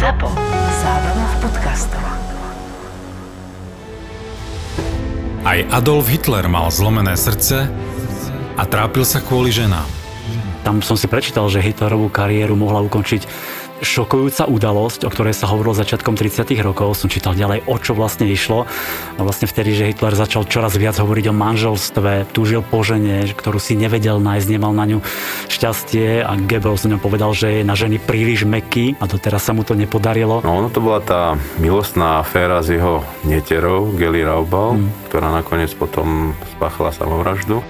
ZAPO. Zábrná v podcastov. Aj Adolf Hitler mal zlomené srdce a trápil sa kvôli ženám. Tam som si prečítal, že Hitlerovú kariéru mohla ukončiť šokujúca udalosť, o ktorej sa hovorilo začiatkom 30. rokov. Som čítal ďalej, o čo vlastne išlo. A vlastne vtedy, že Hitler začal čoraz viac hovoriť o manželstve, túžil po žene, ktorú si nevedel nájsť, nemal na ňu šťastie a Goebbels ňom povedal, že je na ženy príliš meký a doteraz sa mu to nepodarilo. No ono to bola tá milostná aféra s jeho neterou, Geli Raubal, hmm. ktorá nakoniec potom spáchala samovraždu.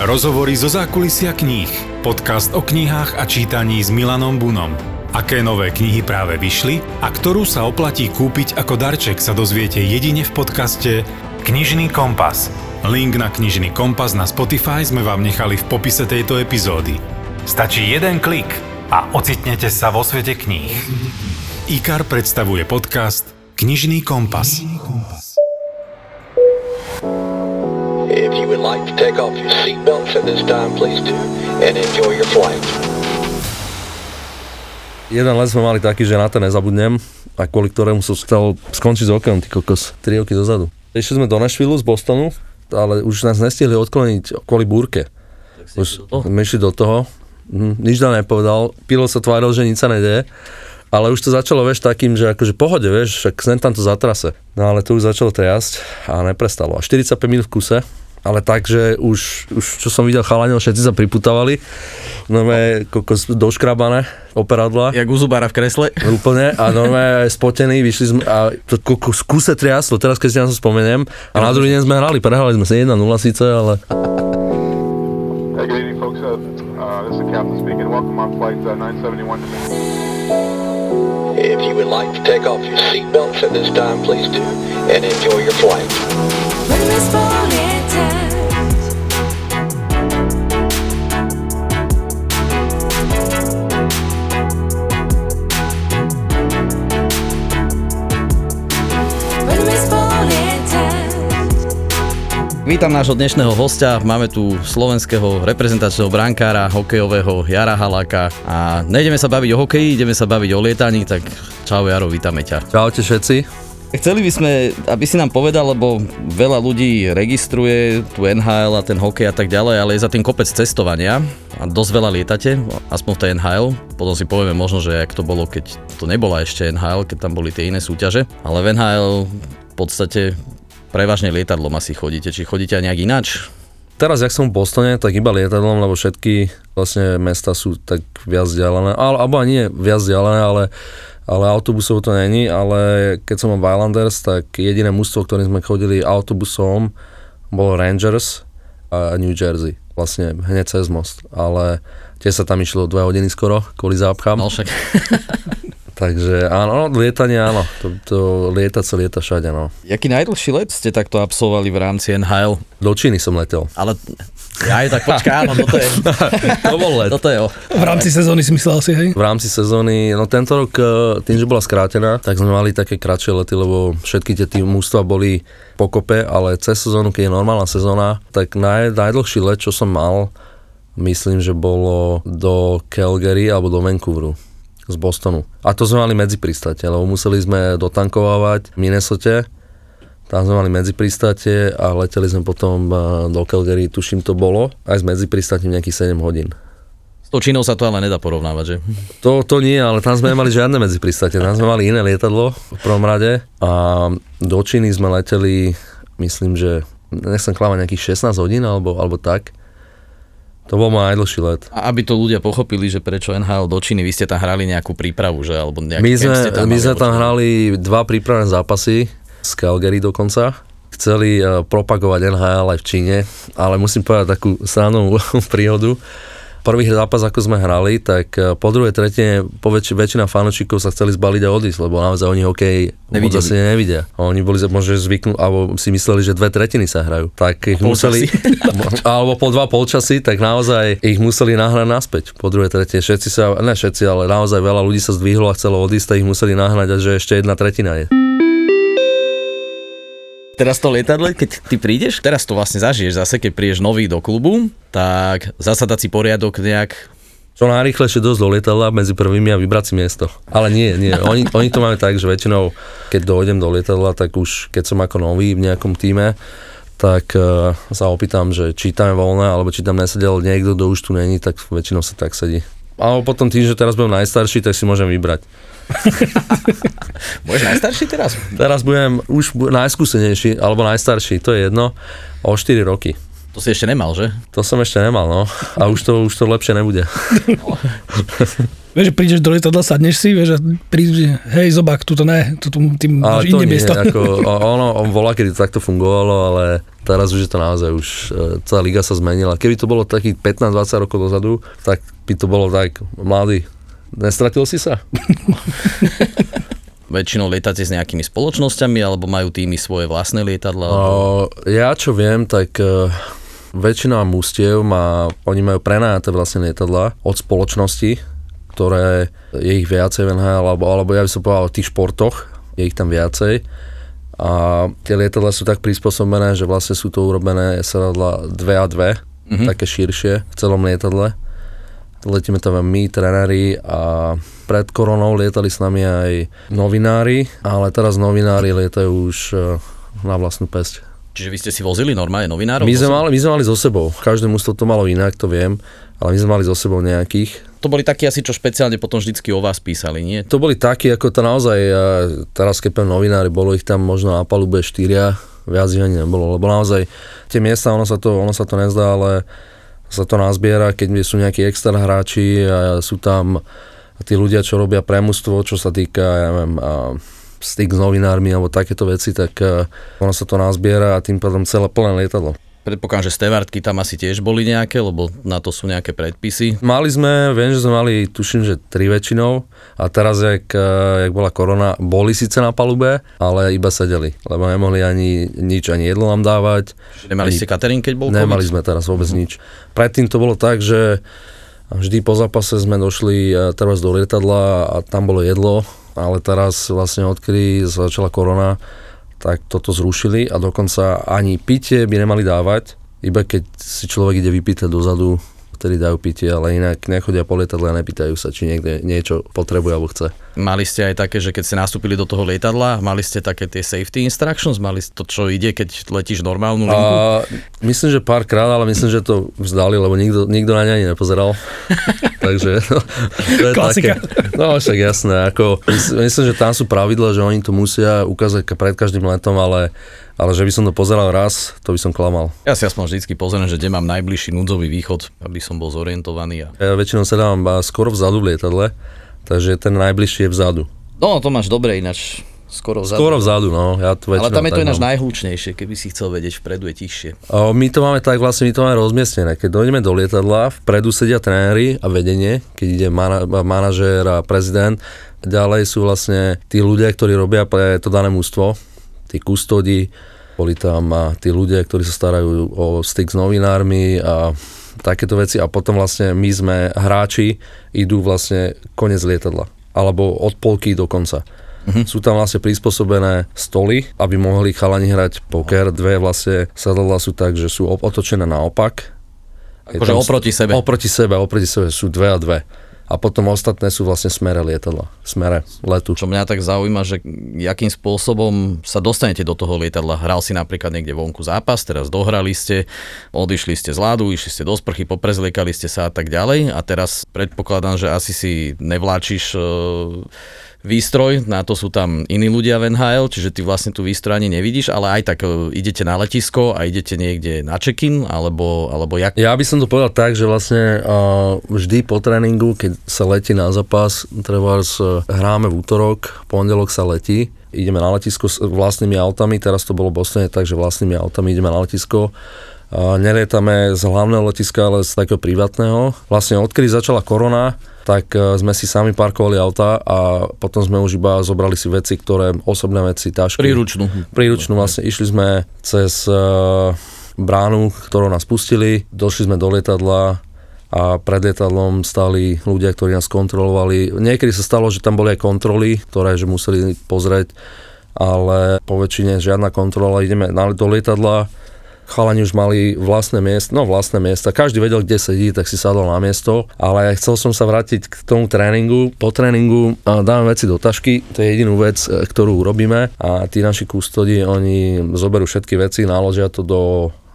Rozhovory zo zákulisia kníh. Podcast o knihách a čítaní s Milanom Bunom. Aké nové knihy práve vyšli a ktorú sa oplatí kúpiť ako darček sa dozviete jedine v podcaste Knižný kompas. Link na Knižný kompas na Spotify sme vám nechali v popise tejto epizódy. Stačí jeden klik a ocitnete sa vo svete kníh. IKAR predstavuje podcast Knižný kompas. If you would like to take off your seatbelts at this time, please do, and enjoy your flight. Jeden let sme mali taký, že na ten nezabudnem a kvôli ktorému som chcel skončiť s okom, ty kokos, 3 roky dozadu. Išli sme do Nashville z Bostonu, ale už nás nestihli odkloniť kvôli búrke. Už sme išli do toho, hm, nič nám nepovedal, pilot sa tváril, že nič sa nedeje, ale už to začalo, vieš, takým, že akože pohode, vieš, však sem tam to zatrase. No ale to už začalo triasť a neprestalo. A 45 minút v kuse, ale tak, že už, už čo som videl chalaniel, všetci sa priputávali, normálne kokos doškrabané operadla. Jak u zubára v kresle. Úplne a normálne aj spotený, vyšli sme a to kokos kuse triaslo, teraz keď si na to spomeniem. A na druhý deň sme hrali, prehrali sme sa 1-0 síce, ale... Hey, good evening, folks. Uh, uh, this is the captain speaking. Welcome on flight uh, 971 to If you would like to take off your seatbelts at this time, please do, and enjoy your flight. Vítam nášho dnešného hostia. Máme tu slovenského reprezentačného brankára, hokejového Jara Haláka. A nejdeme sa baviť o hokeji, ideme sa baviť o lietaní, tak čau Jaro, vítame ťa. Čaute všetci. Chceli by sme, aby si nám povedal, lebo veľa ľudí registruje tu NHL a ten hokej a tak ďalej, ale je za tým kopec cestovania a dosť veľa lietate, aspoň v tej NHL. Potom si povieme možno, že ak to bolo, keď to nebola ešte NHL, keď tam boli tie iné súťaže. Ale v NHL v podstate prevažne lietadlom asi chodíte, či chodíte aj nejak ináč? Teraz, jak som v Bostone, tak iba lietadlom, lebo všetky vlastne mesta sú tak viac vzdialené, alebo ani nie viac vzdialené, ale, ale autobusov to není, ale keď som v Islanders, tak jediné mústvo, ktorým sme chodili autobusom, bolo Rangers a New Jersey, vlastne hneď cez most, ale tie sa tam išlo dve hodiny skoro, kvôli zápchám. No však. Takže áno, lietanie áno, to, to lieta sa lieta všade, no. Jaký najdlhší let ste takto absolvovali v rámci NHL? Do Číny som letel. Ale ja aj tak počkaj, áno, toto je, to bol let. toto je o. V rámci sezóny si myslel si, hej? V rámci sezóny, no tento rok eh, tým, že bola skrátená, tak sme mali také kratšie lety, lebo všetky tie tým mústva boli pokope, ale cez sezónu, keď je normálna sezóna, tak naj, najdlhší let, čo som mal, myslím, že bolo do Calgary alebo do Vancouveru z Bostonu. A to sme mali medzi pristate, lebo museli sme dotankovávať v Minnesota, tam sme mali medzi pristate a leteli sme potom do Calgary, tuším to bolo, aj s medzi pristatím nejakých 7 hodín. S tou Čínou sa to ale nedá porovnávať, že? To, to nie, ale tam sme nemali žiadne medzi pristate, tam sme mali iné lietadlo v prvom rade a do Číny sme leteli, myslím, že nechcem klamať nejakých 16 hodín alebo, alebo tak. To bol môj najdlhší let. A aby to ľudia pochopili, že prečo NHL do Číny, vy ste tam hrali nejakú prípravu, že? Alebo nejaký My sme, ste tam, my sme tam hrali dva prípravné zápasy z Calgary dokonca. Chceli eh, propagovať NHL aj v Číne, ale musím povedať takú srannú príhodu. Prvý zápas, ako sme hrali, tak eh, po druhej tretine po väč- väčšina fanúšikov sa chceli zbaliť a odísť, lebo naozaj oni hokej moc asi nevidia. Oni boli možno zvyknutí, alebo si mysleli, že dve tretiny sa hrajú. Tak ich museli, alebo po dva polčasy, tak naozaj ich museli nahrať naspäť po druhej tretine. Všetci sa, ne všetci, ale naozaj veľa ľudí sa zdvihlo a chcelo odísť, tak ich museli nahnať, a že ešte jedna tretina je. Teraz to lietadle, keď ty prídeš, teraz to vlastne zažiješ zase, keď prídeš nový do klubu, tak zasadať si poriadok nejak Čo najrýchlejšie dosť do lietadla medzi prvými a vybrať si miesto. Ale nie, nie. Oni, oni to majú tak, že väčšinou, keď dojdem do lietadla, tak už keď som ako nový v nejakom týme, tak uh, sa opýtam, že či tam je voľné, alebo či tam nesedel niekto, kto už tu není, tak väčšinou sa tak sedí. Ale potom tým, že teraz budem najstarší, tak si môžem vybrať. Budeš najstarší teraz? Teraz budem už najskúsenejší, alebo najstarší, to je jedno, o 4 roky. To si ešte nemal, že? To som ešte nemal, no. A už to, už to lepšie nebude. Vieš, že prídeš do lietadla, sadneš si, vieš, a prídeš, hej, zobák, tuto ne, tu, tu, tým Ale máš to iné nie, miesto. ako, ono, on volá, kedy to takto fungovalo, ale teraz už je to naozaj, už e, celá liga sa zmenila. Keby to bolo takých 15-20 rokov dozadu, tak by to bolo tak, mladý, nestratil si sa? Väčšinou lietate s nejakými spoločnosťami, alebo majú týmy svoje vlastné lietadla? Alebo... Ja čo viem, tak e, väčšina mústiev má, oni majú prenajaté vlastne lietadla od spoločnosti, ktoré je ich viacej v NHL, alebo, alebo ja by som povedal o tých športoch, je ich tam viacej. A tie lietadla sú tak prispôsobené, že vlastne sú to urobené sedadla 2 a 2, mm-hmm. také širšie v celom lietadle. Letíme tam my, trenéri a pred koronou lietali s nami aj novinári, ale teraz novinári lietajú už e, na vlastnú pesť. Čiže vy ste si vozili normálne novinárov? My sme, mali, my sme mali so sebou, každé mústvo to malo inak, to viem, ale my sme mali so sebou nejakých. To boli takí asi, čo špeciálne potom vždycky o vás písali, nie? To boli takí, ako to naozaj, a teraz keď novinári, bolo ich tam možno na palube štyria, viac ich ani nebolo, lebo naozaj tie miesta, ono sa to, ono sa to nezdá, ale sa to nazbiera, keď sú nejakí extra hráči a sú tam tí ľudia, čo robia premustvo, čo sa týka, ja neviem, a styk s novinármi alebo takéto veci, tak a, ono sa to nazbiera a tým pádom celé plné lietadlo. Predpokladám, že stevardky tam asi tiež boli nejaké, lebo na to sú nejaké predpisy. Mali sme, viem, že sme mali, tuším, že tri väčšinou a teraz, jak, eh, jak bola korona, boli síce na palube, ale iba sedeli, lebo nemohli ani nič, ani jedlo nám dávať. Že nemali ani, ste catering, keď bol Nemali COVID? sme teraz vôbec nič. Predtým to bolo tak, že vždy po zápase sme došli eh, teraz do lietadla a tam bolo jedlo, ale teraz vlastne odkedy začala korona, tak toto zrušili a dokonca ani pitie by nemali dávať, iba keď si človek ide vypýtať dozadu, vtedy dajú pitie, ale inak nechodia po lietadle a nepýtajú sa, či niekde niečo potrebuje alebo chce. Mali ste aj také, že keď ste nastúpili do toho lietadla, mali ste také tie safety instructions, mali to, čo ide, keď letíš normálnu linku? A myslím, že párkrát, ale myslím, že to vzdali, lebo nikto, nikto na ne ani nepozeral. Takže no, to je Klasika. Také, no však jasné, ako, mys- myslím, že tam sú pravidla, že oni to musia ukázať pred každým letom, ale, ale že by som to pozeral raz, to by som klamal. Ja si aspoň vždycky pozriem, že kde mám najbližší núdzový východ, aby som bol zorientovaný. A... Ja väčšinou sedávam a skoro vzadu v lietadle, takže ten najbližší je vzadu. No, to máš dobre ináč. Skoro vzadu. Skoro vzadu, no. Ja to Ale tam je to ináč mám. najhlučnejšie, keby si chcel vedieť, vpredu je tichšie. O, My to máme tak, vlastne my to máme rozmiestnené. Keď dojdeme do lietadla, vpredu sedia tréneri a vedenie, keď ide mana- manažér a prezident. Ďalej sú vlastne tí ľudia, ktorí robia pre to dané mústvo, tí kustodi, boli tam a tí ľudia, ktorí sa starajú o styk s novinármi a takéto veci a potom vlastne my sme hráči, idú vlastne konec lietadla alebo od polky do konca. Mm-hmm. Sú tam vlastne prispôsobené stoly, aby mohli chalani hrať poker. Dve vlastne sadadla sú tak, že sú otočené naopak. Akože oproti sebe. Oproti sebe, oproti sebe sú dve a dve. A potom ostatné sú vlastne smere lietadla, smere letu. Čo mňa tak zaujíma, že jakým spôsobom sa dostanete do toho lietadla. Hral si napríklad niekde vonku zápas, teraz dohrali ste, odišli ste z ľadu, išli ste do sprchy, poprezliekali ste sa a tak ďalej a teraz predpokladám, že asi si nevláčiš e, výstroj, na to sú tam iní ľudia v NHL, čiže ty vlastne tú výstroj ani nevidíš, ale aj tak e, idete na letisko a idete niekde na check-in, alebo, alebo jak... Ja by som to povedal tak, že vlastne uh, vždy po tréningu, keď sa letí na zápas, treba hráme v útorok, pondelok sa letí, ideme na letisko s vlastnými autami, teraz to bolo v Bostone, takže vlastnými autami ideme na letisko. Nelietame z hlavného letiska, ale z takého privátneho. Vlastne odkedy začala korona, tak uh, sme si sami parkovali auta a potom sme už iba zobrali si veci, ktoré, osobné veci, tašky. Príručnú. Príručnú vlastne. Išli sme cez uh, bránu, ktorou nás pustili, došli sme do lietadla a pred lietadlom stáli ľudia, ktorí nás kontrolovali. Niekedy sa stalo, že tam boli aj kontroly, ktoré že museli pozrieť, ale po väčšine žiadna kontrola. Ideme do lietadla, chalani už mali vlastné miesto, no vlastné miesta, každý vedel, kde sedí, tak si sadol na miesto, ale chcel som sa vrátiť k tomu tréningu. Po tréningu dáme veci do tašky, to je jedinú vec, e, ktorú urobíme. A tí naši kustodi, oni zoberú všetky veci, naložia to do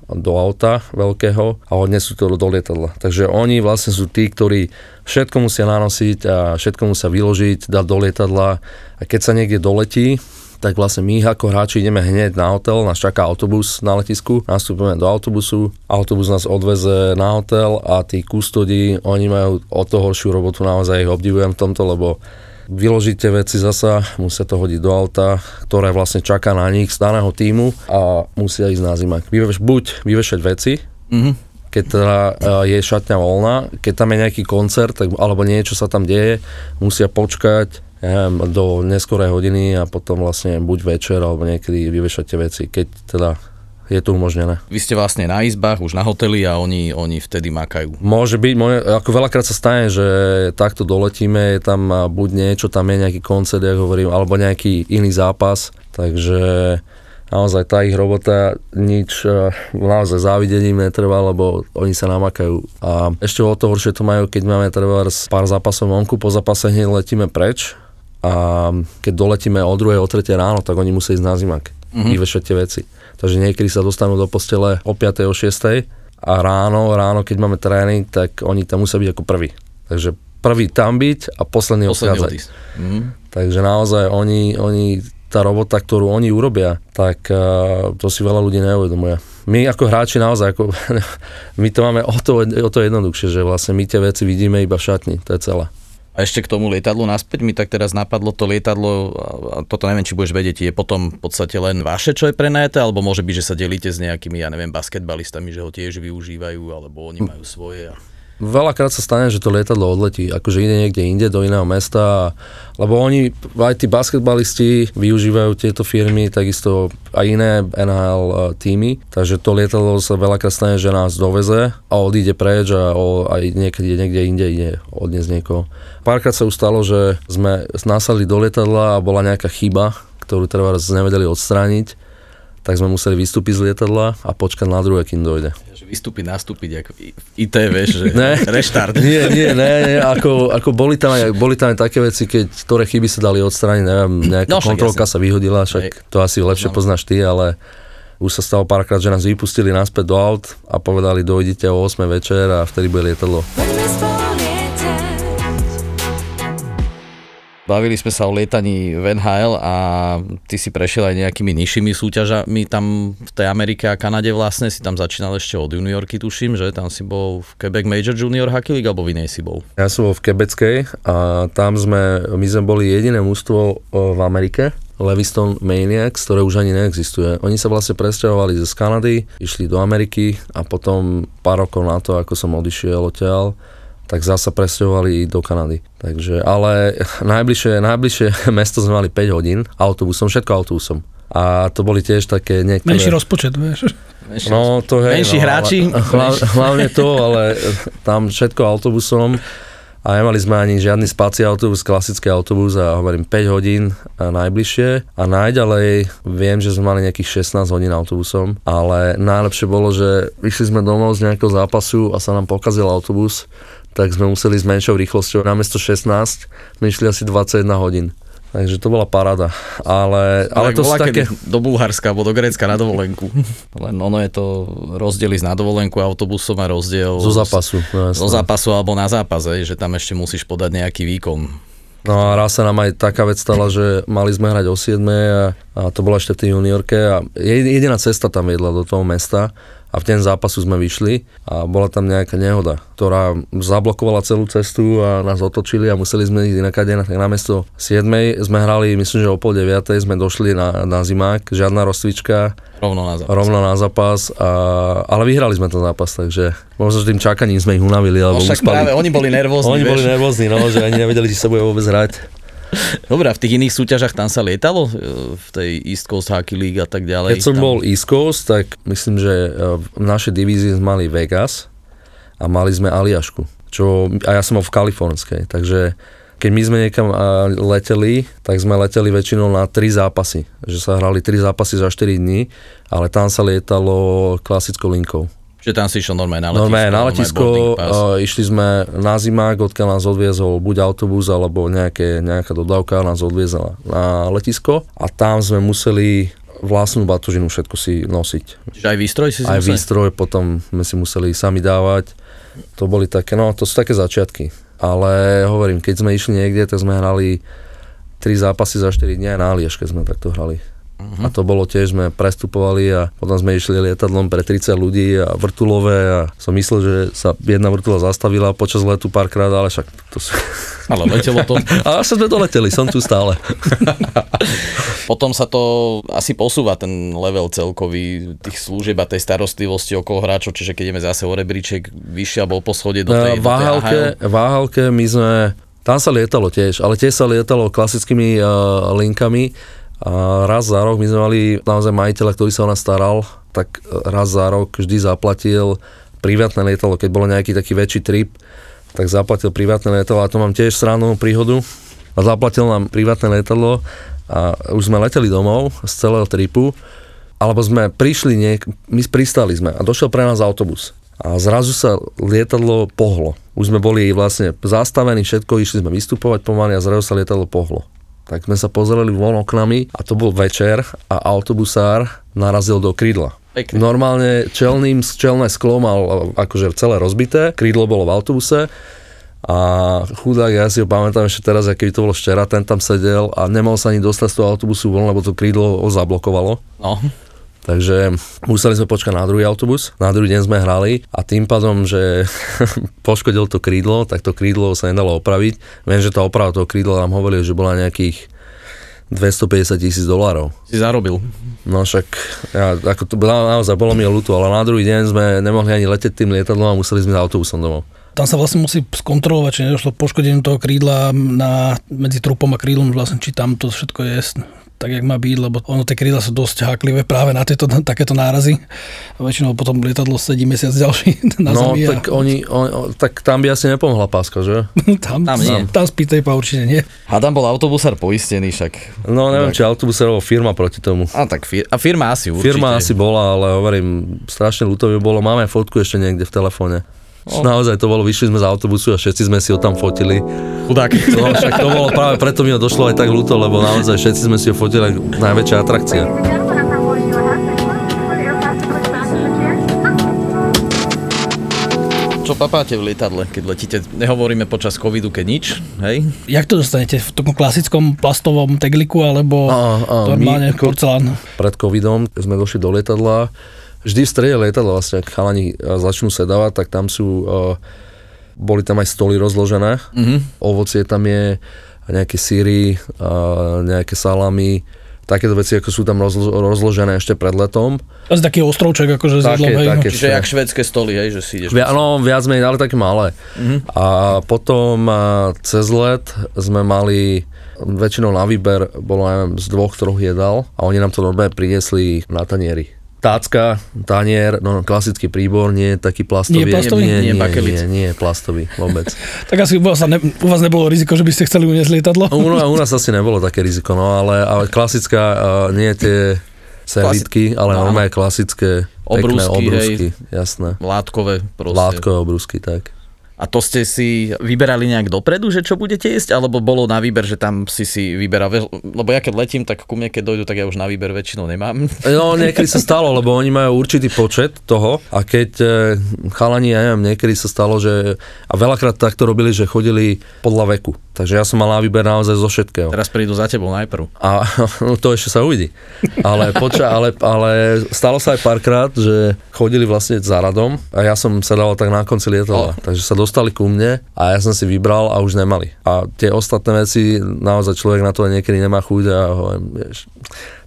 do auta veľkého a odnesú to do lietadla. Takže oni vlastne sú tí, ktorí všetko musia nanosiť a všetko musia vyložiť, dať do lietadla. A keď sa niekde doletí, tak vlastne my ako hráči ideme hneď na hotel, nás čaká autobus na letisku, nastúpime do autobusu, autobus nás odveze na hotel a tí kustodi, oni majú o to horšiu robotu, naozaj ich obdivujem v tomto, lebo vyložíte veci zasa, musia to hodiť do auta, ktoré vlastne čaká na nich z daného týmu a musia ísť na zimak. Vyveš, buď vyvešať veci, mm-hmm. keď teda e, je šatňa voľná, keď tam je nejaký koncert tak, alebo niečo sa tam deje, musia počkať neviem, do neskorej hodiny a potom vlastne buď večer alebo niekedy vyvešať tie veci, keď teda je to umožnené. Vy ste vlastne na izbách, už na hoteli a oni, oni vtedy makajú. Môže byť, môže, ako veľakrát sa stane, že takto doletíme, je tam buď niečo, tam je nejaký koncert, ja hovorím, alebo nejaký iný zápas, takže naozaj tá ich robota nič e, naozaj závidením netrvá, lebo oni sa namakajú. A ešte o to horšie to majú, keď máme treba pár zápasov vonku, po zápase hneď letíme preč a keď doletíme o 2. o 3. ráno, tak oni musia ísť na zimak, mm-hmm. vyvešať tie veci. Takže niekedy sa dostanú do postele o 5. o 6. a ráno, ráno keď máme tréning, tak oni tam musia byť ako prvý. Takže prvý tam byť a posledný, posledný odchádzať. Mm-hmm. Takže naozaj oni, oni, tá robota, ktorú oni urobia, tak uh, to si veľa ľudí neuvedomuje. My ako hráči naozaj, ako, my to máme o to, o to jednoduchšie, že vlastne my tie veci vidíme iba v šatni, to je celé. A ešte k tomu lietadlu naspäť mi tak teraz napadlo to lietadlo, a toto neviem, či budeš vedieť, je potom v podstate len vaše, čo je prenajaté, alebo môže byť, že sa delíte s nejakými, ja neviem, basketbalistami, že ho tiež využívajú, alebo oni majú svoje. A... Veľakrát sa stane, že to lietadlo odletí, akože ide niekde inde, do iného mesta, lebo oni, aj tí basketbalisti využívajú tieto firmy, takisto aj iné NHL e, týmy, takže to lietadlo sa veľakrát stane, že nás doveze a odíde preč a o, aj niekedy niekde inde ide odniesť niekoho. Párkrát sa už stalo, že sme nasadli do lietadla a bola nejaká chyba, ktorú treba nevedeli odstrániť, tak sme museli vystúpiť z lietadla a počkať na druhé, kým dojde vystúpiť, nastúpiť, ako IT, vieš, že ne, reštart. Nie, nie, ne, nie ako, ako boli, tam aj, boli tam aj také veci, keď ktoré chyby sa dali odstrániť, neviem, nejaká no, kontrolka jasne. sa vyhodila, však to asi lepšie no. poznáš ty, ale už sa stalo párkrát, že nás vypustili naspäť do aut a povedali, dojdite o 8 večer a vtedy bude lietadlo. Bavili sme sa o lietaní v NHL a ty si prešiel aj nejakými nižšími súťažami tam v tej Amerike a Kanade vlastne, si tam začínal ešte od juniorky, tuším, že tam si bol v Quebec Major Junior Hockey League, alebo v inej si bol? Ja som bol v Quebeckej a tam sme, my sme boli jediné mústvo v Amerike, Leviston Maniacs, ktoré už ani neexistuje. Oni sa vlastne presťahovali z Kanady, išli do Ameriky a potom pár rokov na to, ako som odišiel odtiaľ, tak zasa presťahovali do Kanady. Takže, ale najbližšie, najbližšie mesto sme mali 5 hodín autobusom, všetko autobusom. A to boli tiež také niektoré... Menší rozpočet, vieš. Menší no, to hej, Menší no, hráči. Ale, hlavne to, ale tam všetko autobusom a nemali sme ani žiadny spací autobus, klasický autobus a hovorím 5 hodín najbližšie a najďalej viem, že sme mali nejakých 16 hodín autobusom, ale najlepšie bolo, že vyšli sme domov z nejakého zápasu a sa nám pokazil autobus tak sme museli s menšou rýchlosťou, namiesto 16 sme išli asi 21 hodín. Takže to bola parada. Ale, ale to sú také... Do Bulharska alebo do Grécka na dovolenku. Len ono je to rozdiel ísť na dovolenku autobusom a rozdiel... Zo zápasu. No, zo zápasu alebo na zápas, že tam ešte musíš podať nejaký výkon. No a raz sa nám aj taká vec stala, že mali sme hrať o 7 a, a to bola ešte v tej juniorke a jediná cesta tam viedla do toho mesta a v ten zápasu sme vyšli a bola tam nejaká nehoda, ktorá zablokovala celú cestu a nás otočili a museli sme ísť inakade na, na mesto 7. sme hrali, myslím, že o pol 9. sme došli na, na zimák, žiadna rozcvička, Rovno na zápas. Rovno na zápas, a, ale vyhrali sme ten zápas, takže možno, že tým čakaním sme ich unavili, alebo no, však uspali. práve oni boli nervózni. oni vieš. boli nervózni, no, že ani nevedeli, či sa bude vôbec hrať. Dobre, a v tých iných súťažach tam sa lietalo? E, v tej East Coast Hockey League a tak ďalej? Keď som tam... bol East Coast, tak myslím, že e, v našej divízii sme mali Vegas a mali sme Aliašku. Čo, a ja som bol v Kalifornskej, takže keď my sme niekam a, leteli, tak sme leteli väčšinou na tri zápasy. Že sa hrali tri zápasy za 4 dní, ale tam sa lietalo klasickou linkou. Že tam si išiel normálne na letisko. Normálne na letisko, uh, išli sme na zimák, odkiaľ nás odviezol buď autobus, alebo nejaké, nejaká dodávka nás odviezla na letisko a tam sme museli vlastnú batožinu všetko si nosiť. Čiže aj výstroj si Aj musel- výstroj, potom sme si museli sami dávať. To boli také, no to sú také začiatky. Ale hovorím, keď sme išli niekde, tak sme hrali tri zápasy za 4 dní aj na Liež, keď sme takto hrali. A to bolo tiež, sme prestupovali a potom sme išli lietadlom pre 30 ľudí a vrtulové a som myslel, že sa jedna vrtula zastavila počas letu párkrát, ale však to sú... Ale letelo to. A až sme doleteli, som tu stále. Potom sa to asi posúva ten level celkový tých služieb a tej starostlivosti okolo hráčov, čiže keď ideme zase o rebríček vyššie alebo po schode do tej, Na do tej váhalke, váhalke my sme, tam sa lietalo tiež, ale tiež sa lietalo klasickými uh, linkami a raz za rok my sme mali naozaj majiteľa, ktorý sa o nás staral, tak eh, raz za rok vždy zaplatil privátne lietadlo, keď bolo nejaký taký väčší trip, tak zaplatil privátne lietadlo a to mám tiež srannú príhodu a zaplatil nám privátne lietadlo a už sme leteli domov z celého tripu alebo sme prišli, niek- my pristali sme a došiel pre nás autobus. A zrazu sa lietadlo pohlo. Už sme boli vlastne zastavení, všetko, išli sme vystupovať pomaly a zrazu sa lietadlo pohlo. Tak sme sa pozreli von oknami a to bol večer a autobusár narazil do krídla. Pekne. Normálne čelným, čelné sklo mal e, akože celé rozbité, krídlo bolo v autobuse a chudák, ja si ho pamätám ešte teraz, aký to bolo včera, ten tam sedel a nemohol sa ani dostať z toho autobusu von, lebo to krídlo ho zablokovalo. No. Takže museli sme počkať na druhý autobus, na druhý deň sme hrali a tým pádom, že poškodil to krídlo, tak to krídlo sa nedalo opraviť. Viem, že tá oprava toho krídla nám hovorili, že bola nejakých 250 tisíc dolárov. Si zarobil. No však, ja, ako to naozaj bolo mi ľúto, ale na druhý deň sme nemohli ani leteť tým lietadlom a museli sme autobusom domov. Tam sa vlastne musí skontrolovať, či nedošlo k poškodeniu toho krídla na, medzi trupom a krídlom, vlastne, či tam to všetko je tak, jak má byť, lebo ono, tie krídla sú dosť háklivé práve na tieto, na takéto nárazy. A väčšinou potom lietadlo sedí mesiac ďalší na no, zemi. tak, oni, on, tak tam by asi nepomohla páska, že? tam, Tam tam, nie. tam speed tape určite nie. A tam bol autobusár poistený však. No neviem, či autobus alebo firma proti tomu. A tak fir- a firma asi určite. Firma asi bola, ale hovorím, strašne ľúto by bolo. Máme fotku ešte niekde v telefóne. Naozaj to bolo, vyšli sme z autobusu a všetci sme si ho tam fotili. Chudák. No však to bolo práve preto mi ho došlo aj tak ľúto, lebo naozaj všetci sme si ho fotili najväčšia atrakcia. Čo papáte v lietadle, keď letíte? Nehovoríme počas covidu, keď nič, hej? Jak to dostanete? V takom klasickom plastovom tegliku alebo Á, á, normálne my porcelán? Pred covidom sme došli do lietadla, vždy v strede lietadla vlastne, ak chalani e, začnú sedávať, tak tam sú, e, boli tam aj stoly rozložené, Mhm. ovocie tam je, nejaké síry, e, nejaké salami, takéto veci, ako sú tam rozlo- rozložené ešte pred letom. Asi taký ostrovček, akože Také, jedlom, hej. také. Čiže jak švedské stoly, hej, že si ideš... Via, no, viac menej, ale také malé. Mhm. A potom cez let sme mali väčšinou na výber, bolo neviem, z dvoch, troch jedál a oni nám to normálne priniesli na tanieri. Tácka, tanier, no klasický príbor, nie taký plastový. Nie plastový? Nie, Nie nie, nie, nie, plastový, vôbec. Tak asi u vás, ne, u vás nebolo riziko, že by ste chceli uniesť lietadlo? U, u nás asi nebolo také riziko, no ale, ale klasická, uh, nie tie servítky, ale Áno. normálne klasické, pekné Obrúsky, obrúsky, jasné. Látkové proste. Látkové obrúsky, tak. A to ste si vyberali nejak dopredu, že čo budete jesť? Alebo bolo na výber, že tam si si vyberal? Lebo ja keď letím, tak ku mne keď dojdu, tak ja už na výber väčšinou nemám. No, niekedy sa stalo, lebo oni majú určitý počet toho a keď e, chalani, ja neviem, niekedy sa stalo, že a veľakrát takto robili, že chodili podľa veku. Takže ja som mal na výber naozaj zo všetkého. Teraz prídu za tebou najprv. A no, to ešte sa uvidí. Ale, poča, ale, ale stalo sa aj párkrát, že chodili vlastne za radom a ja som sedal tak na konci lietadla. Takže sa dostali ku mne a ja som si vybral a už nemali. A tie ostatné veci, naozaj človek na to niekedy nemá chuť a hovorím, vieš,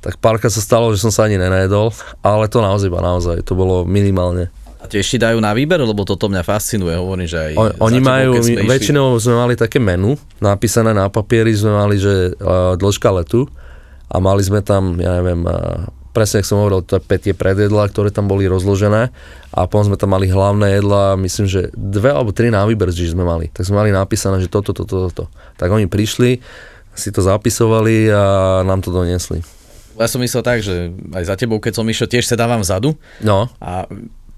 tak párkrát sa stalo, že som sa ani nenajedol, ale to naozaj iba naozaj, to bolo minimálne. A tiež ti dajú na výber, lebo toto mňa fascinuje. Hovorím, že aj O, za oni tebou, majú, sme išli- väčšinou sme mali také menu, napísané na papieri sme mali, že uh, dĺžka letu a mali sme tam, ja neviem, uh, presne, ak som hovoril, to je tie predjedlá, ktoré tam boli rozložené a potom sme tam mali hlavné jedlá, myslím, že dve alebo tri na výber že sme mali. Tak sme mali napísané, že toto, toto, toto. Tak oni prišli, si to zapisovali a nám to doniesli. Ja som myslel tak, že aj za tebou, keď som išiel, tiež sedávam vzadu No, a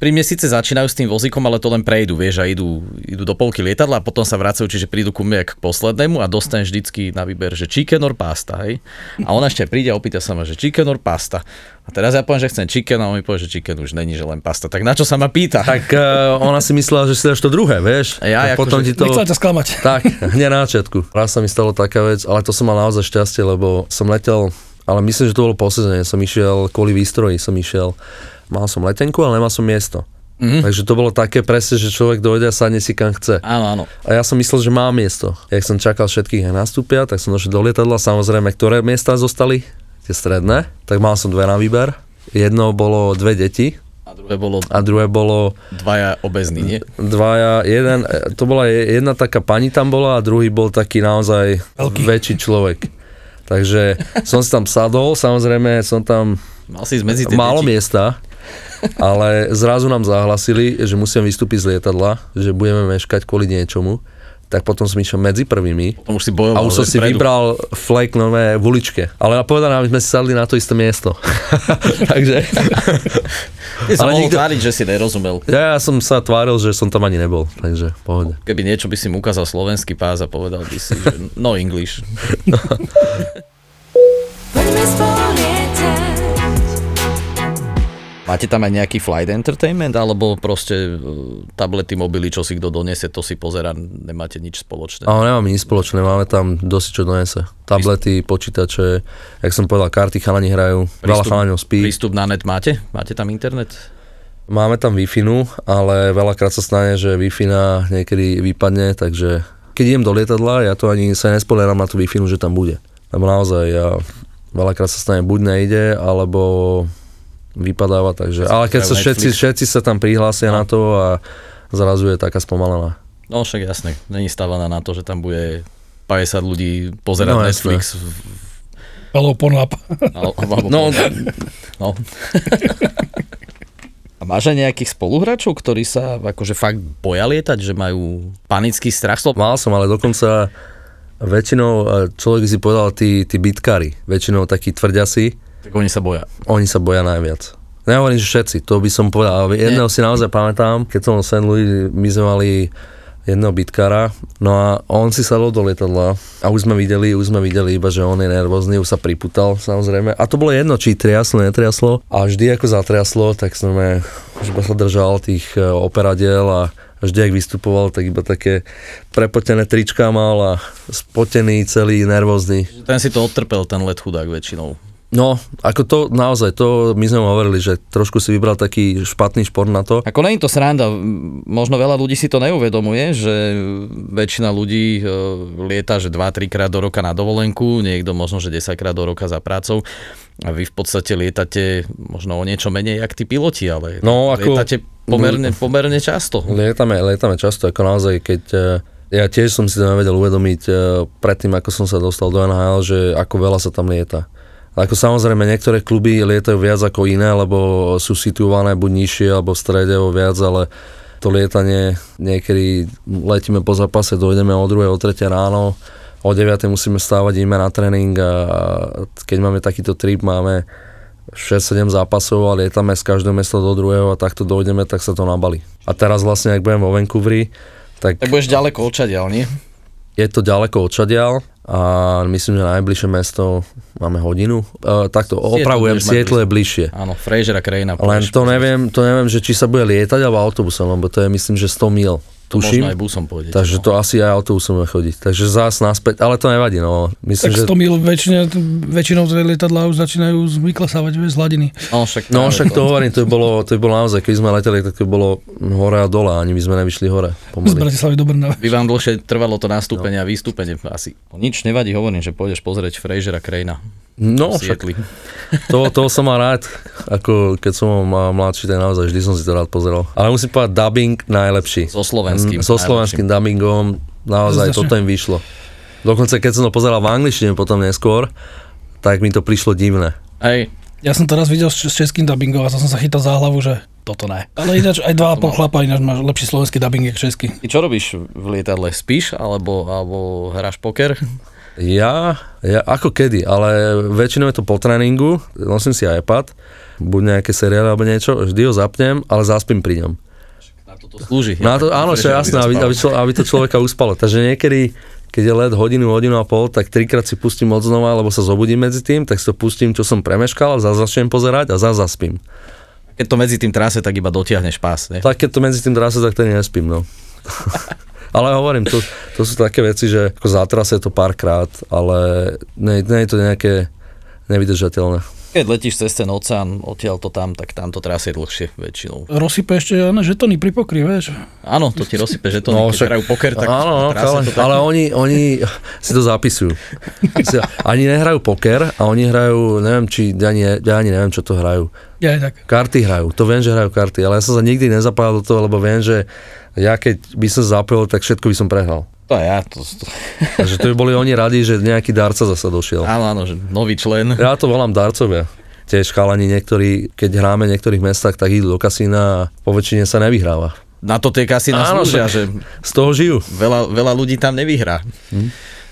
pri mne síce začínajú s tým vozíkom, ale to len prejdú, vieš, a idú, idú do polky lietadla a potom sa vracajú, čiže prídu ku mne k poslednému a dostaneš vždycky na výber, že chicken or pasta, hej. A ona ešte príde a opýta sa ma, že chicken or pasta. A teraz ja poviem, že chcem chicken a on mi povie, že chicken už není, že len pasta. Tak na čo sa ma pýta? tak uh, ona si myslela, že si dáš to druhé, vieš? A ja a potom akože- ti to... Nechcela ťa sklamať. Tak, hneď na začiatku. Raz sa mi stalo taká vec, ale to som mal naozaj šťastie, lebo som letel, ale myslím, že to bolo po sezóne, som išiel kvôli výstroji, som išiel, mal som letenku, ale nemal som miesto. Mm-hmm. Takže to bolo také presne, že človek dojde a sadne si kam chce. Áno, áno. A ja som myslel, že mám miesto. Jak som čakal všetkých, ak nastúpia, tak som došiel do lietadla, samozrejme, ktoré miesta zostali, tie stredné, tak mal som dve na výber. Jedno bolo dve deti A druhé bolo a druhé bolo dvaja obezní, nie? dvaja, jeden, to bola je- jedna taká pani tam bola a druhý bol taký naozaj Veľký. väčší človek. Takže som si tam sadol, samozrejme som tam Mal si medzi tie málo deti. miesta, ale zrazu nám zahlasili, že musíme vystúpiť z lietadla, že budeme meškať kvôli niečomu. Tak potom som išiel medzi prvými Potom už si bojoval. a už som si vpredu. vybral flek nové v uličke. Ale povedané, aby sme si sadli na to isté miesto. Takže Ty ale nikto- tváriť, že si nerozumel. ja, ja som sa tváril, že som tam ani nebol. Takže pohode. Keby niečo by si mu ukázal slovenský pás a povedal by si, že no English. Lietať. Máte tam aj nejaký flight entertainment, alebo proste uh, tablety, mobily, čo si kto donese, to si pozera, nemáte nič spoločné. Ale nemám nič spoločné, máme tam dosť čo donese. Tablety, počítače, jak som povedal, karty chalani hrajú, veľa chalaňov spí. prístup na net máte? Máte tam internet? Máme tam wi ale veľakrát sa stane, že wi niekedy vypadne, takže keď idem do lietadla, ja to ani sa nespolieram na tú wi že tam bude. Lebo naozaj ja veľakrát sa stane, buď nejde, alebo vypadáva, takže... Ale keď sa Netflix. všetci, všetci sa tam prihlásia na to a zrazu je taká spomalená. No však jasné, není stávaná na to, že tam bude 50 ľudí pozerať No, no. Netflix. Alebo Pornhub. Alebo, alebo, No, no. A máš aj nejakých spoluhráčov, ktorí sa akože fakt boja lietať, že majú panický strach? Mal som, ale dokonca väčšinou e, človek si povedal tí, tí bitkári, väčšinou takí tvrďasi, Tak oni sa boja. oni sa boja najviac. Nehovorím, že všetci, to by som povedal, ale jedného si naozaj pamätám, keď som v St. Louis, my sme mali jedného bitkára, no a on si sadol do lietadla a už sme videli, už sme videli iba, že on je nervózny, už sa priputal samozrejme. A to bolo jedno, či triaslo, netriaslo a vždy ako zatriaslo, tak sme už iba sa držal tých e, operadiel a vždy, ak vystupoval, tak iba také prepotené trička mal a spotený, celý, nervózny. Ten si to odtrpel, ten let chudák väčšinou. No, ako to naozaj, to my sme hovorili, že trošku si vybral taký špatný šport na to. Ako není to sranda, možno veľa ľudí si to neuvedomuje, že väčšina ľudí e, lieta, že 2-3 krát do roka na dovolenku, niekto možno, že 10 krát do roka za prácou a vy v podstate lietate možno o niečo menej, jak tí piloti, ale No, ako- lietate pomerne, pomerne často. Lietame, lietame často, ako naozaj, keď e, ja tiež som si to nevedel uvedomiť e, predtým, ako som sa dostal do NHL, že ako veľa sa tam lieta. Ako samozrejme, niektoré kluby lietajú viac ako iné, lebo sú situované buď nižšie alebo v strede o viac, ale to lietanie niekedy letíme po zápase, dojdeme o 2. o 3. ráno, o 9. musíme stávať, ideme na tréning a keď máme takýto trip, máme 6-7 zápasov a lietame z každého mesta do druhého a takto dojdeme, tak sa to nabali. A teraz vlastne, ak budem vo Vancouveri, tak Tak budeš ďaleko odčadiaľ, nie? je to ďaleko odčadiaľ a myslím, že najbližšie mesto máme hodinu. E, takto, opravujem, budeš mať Seattle je bližšie. Áno, Fraser a Krajina. Len to neviem, to neviem, že či sa bude lietať alebo autobusom, lebo to je myslím, že 100 mil. Tuším. Možno aj busom pôjdete. Takže no. to asi aj autobusom bude chodiť. Takže zás naspäť, ale to nevadí, no. Myslím, Tak že... 100 mil väčšine, väčšinou tie lietadlá už začínajú vyklesávať z hladiny. No, však, No však to hovorím, to by bolo, to by bolo naozaj, keď sme leteli, tak to by bolo hore a dole, ani by sme nevyšli hore. Z Pomaly. Bratislavy do Brna. By vám dlhšie trvalo to nastúpenie a vystúpenie asi. Nič nevadí, hovorím, že pôjdeš pozrieť Frasera Krajina. No, v však Sietli. to, to som mal rád, ako keď som mal mladší, tak naozaj vždy som si to rád pozeral. Ale musím povedať, dubbing najlepší. So slovenským. Mm, So slovenským dubbingom, naozaj Značne. toto im vyšlo. Dokonca keď som to pozeral v angličtine potom neskôr, tak mi to prišlo divné. Hej, Ja som to raz videl s českým dubbingom a to som sa chytal za hlavu, že toto ne. Ale ináč aj dva a pol chlapa ináč máš lepší slovenský dubbing ako český. Ty čo robíš v lietadle? Spíš alebo, alebo hráš poker? Ja, ja ako kedy, ale väčšinou je to po tréningu, nosím si iPad, buď nejaké seriály alebo niečo, vždy ho zapnem, ale zaspím pri ňom. To slúži. No to, áno, čo je jasné, aby, aby, člo, aby to človeka uspalo. Takže niekedy, keď je let hodinu, hodinu a pol, tak trikrát si pustím od znova, alebo sa zobudím medzi tým, tak si to pustím, čo som premeškal, zase začnem pozerať a zase zaspím. Keď to medzi tým trase, tak iba dotiahneš pás, ne? Tak keď to medzi tým trase, tak tedy nespím, no. ale hovorím, to, to sú také veci, že ako zátrase je to párkrát, ale nie, nie je to nejaké nevydržateľné. Keď letíš cez ten oceán, odtiaľ to tam, tak tam to trasie dlhšie väčšinou. Rozsype ešte ne, žetony pri pokry, vieš. Áno, to ti rozsype, že to No, keď hrajú poker, tak áno, no, ale, to tak... ale oni, oni si to zapisujú. Ani nehrajú poker a oni hrajú, neviem, či, ja ani, ja ani neviem, čo to hrajú. Ja aj tak. Karty hrajú, to viem, že hrajú karty, ale ja som sa nikdy nezapájal do toho, lebo viem, že ja keď by som zapojil, tak všetko by som prehral. To ja, to, to... Takže to by boli oni radi, že nejaký darca zasa došiel. Áno, áno, že nový člen. Ja to volám darcovia. Tiež chalani niektorí, keď hráme v niektorých mestách, tak idú do kasína a po väčšine sa nevyhráva. Na to tie kasína Áno, slúžia, že Z toho žijú. veľa, veľa ľudí tam nevyhrá.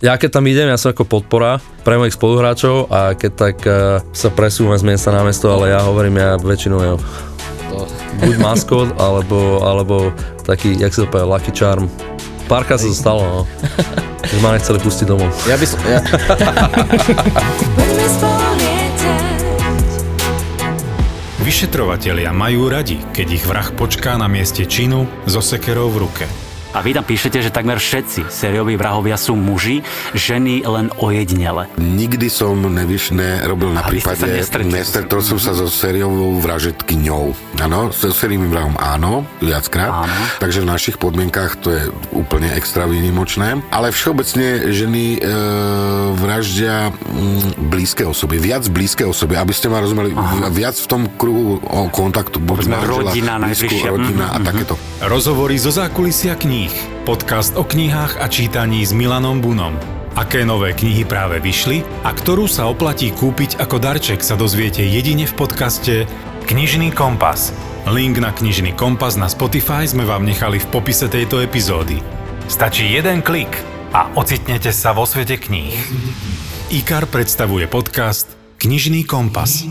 Ja keď tam idem, ja som ako podpora pre mojich spoluhráčov a keď tak uh, sa presúvam z miesta na mesto, ale ja hovorím, ja väčšinou ja, To... buď maskot, alebo, alebo taký, jak sa to povie, lucky charm. Párkrát sa to stalo, no. Že ma nechceli pustiť domov. Ja by som... Ja... Vyšetrovatelia majú radi, keď ich vrah počká na mieste činu so sekerou v ruke. A vy tam píšete, že takmer všetci sérioví vrahovia sú muži, ženy len ojedinele. Nikdy som nevyš, nerobil na A prípade, nestretol som sa so sériovou vražetkyňou. Áno, so sériovým vrahom áno, viackrát. Áno. Takže v našich podmienkách to je úplne extra výnimočné. Ale všeobecne ženy e, vraždia mm, blízke osoby, viac blízke osoby, aby ste ma rozumeli, viac v tom kruhu o kontaktu, buď rodina blízku, rodina Mhm, a takéto. Rozhovory zo zákulisia kníh. Podcast o knihách a čítaní s Milanom Bunom. Aké nové knihy práve vyšli a ktorú sa oplatí kúpiť ako darček sa dozviete jedine v podcaste Knižný kompas. Link na Knižný kompas na Spotify sme vám nechali v popise tejto epizódy. Stačí jeden klik a ocitnete sa vo svete kníh. IKAR predstavuje podcast Knižný kompas.